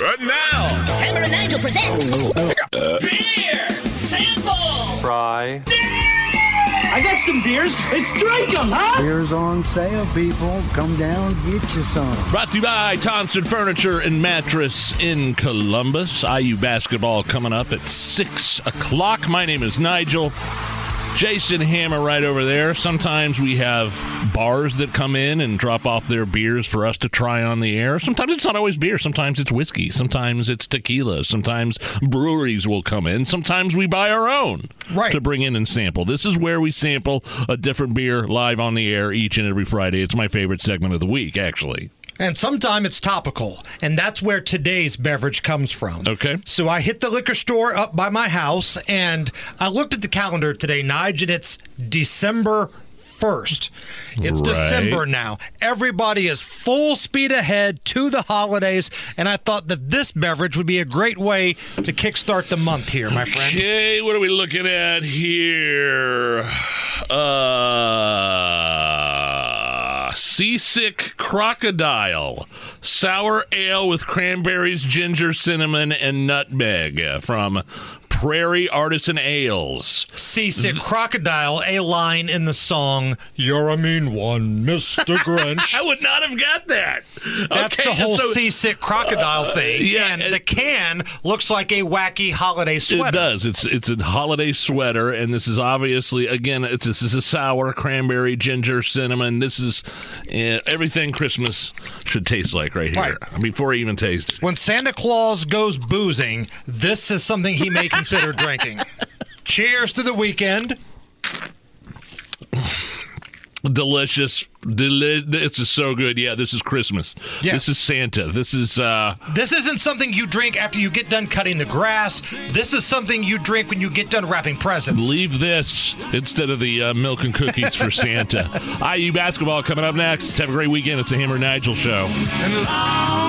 Right now, Hammer and Nigel present beer sample. Fry. I got some beers. Let's drink them, huh? Beer's on sale, people. Come down, get you some. Brought to you by Thompson Furniture and Mattress in Columbus. IU basketball coming up at 6 o'clock. My name is Nigel. Jason Hammer right over there. Sometimes we have bars that come in and drop off their beers for us to try on the air. Sometimes it's not always beer. Sometimes it's whiskey. Sometimes it's tequila. Sometimes breweries will come in. Sometimes we buy our own Right. to bring in and sample. This is where we sample a different beer live on the air each and every Friday. It's my favorite segment of the week, actually. And sometime it's topical, and that's where today's beverage comes from. Okay. So I hit the liquor store up by my house, and I looked at the calendar today, Nige, and it's December 1st. It's Right. December now. Everybody is full speed ahead to the holidays, and I thought that this beverage would be a great way to kickstart the month here, my friend. Okay, what are we looking at here? Uh, seasick crocodile, sour ale with cranberries, ginger, cinnamon, and nutmeg from Prairie Artisan Ales. Seasick Crocodile, a line in the song, You're a Mean One, Mr. Grinch. I would not have got that. That's Okay, the whole so- seasick crocodile thing. yeah, and it- the can looks like a wacky holiday sweater. It does. It's it's a holiday sweater, and this is obviously again. It's this is a sour cranberry, ginger, cinnamon. This is uh, everything Christmas should taste like right here. Before I even taste. it. When Santa Claus goes boozing, this is something he may consider drinking. Cheers to the weekend. delicious. Deli- this is so good. Yeah, this is Christmas. Yes. This is Santa. This is uh This isn't something you drink after you get done cutting the grass. This is something you drink when you get done wrapping presents. leave this instead of the uh, milk and cookies for Santa. IU basketball coming up next. Have a great weekend. It's a Hammer and Nigel show. And long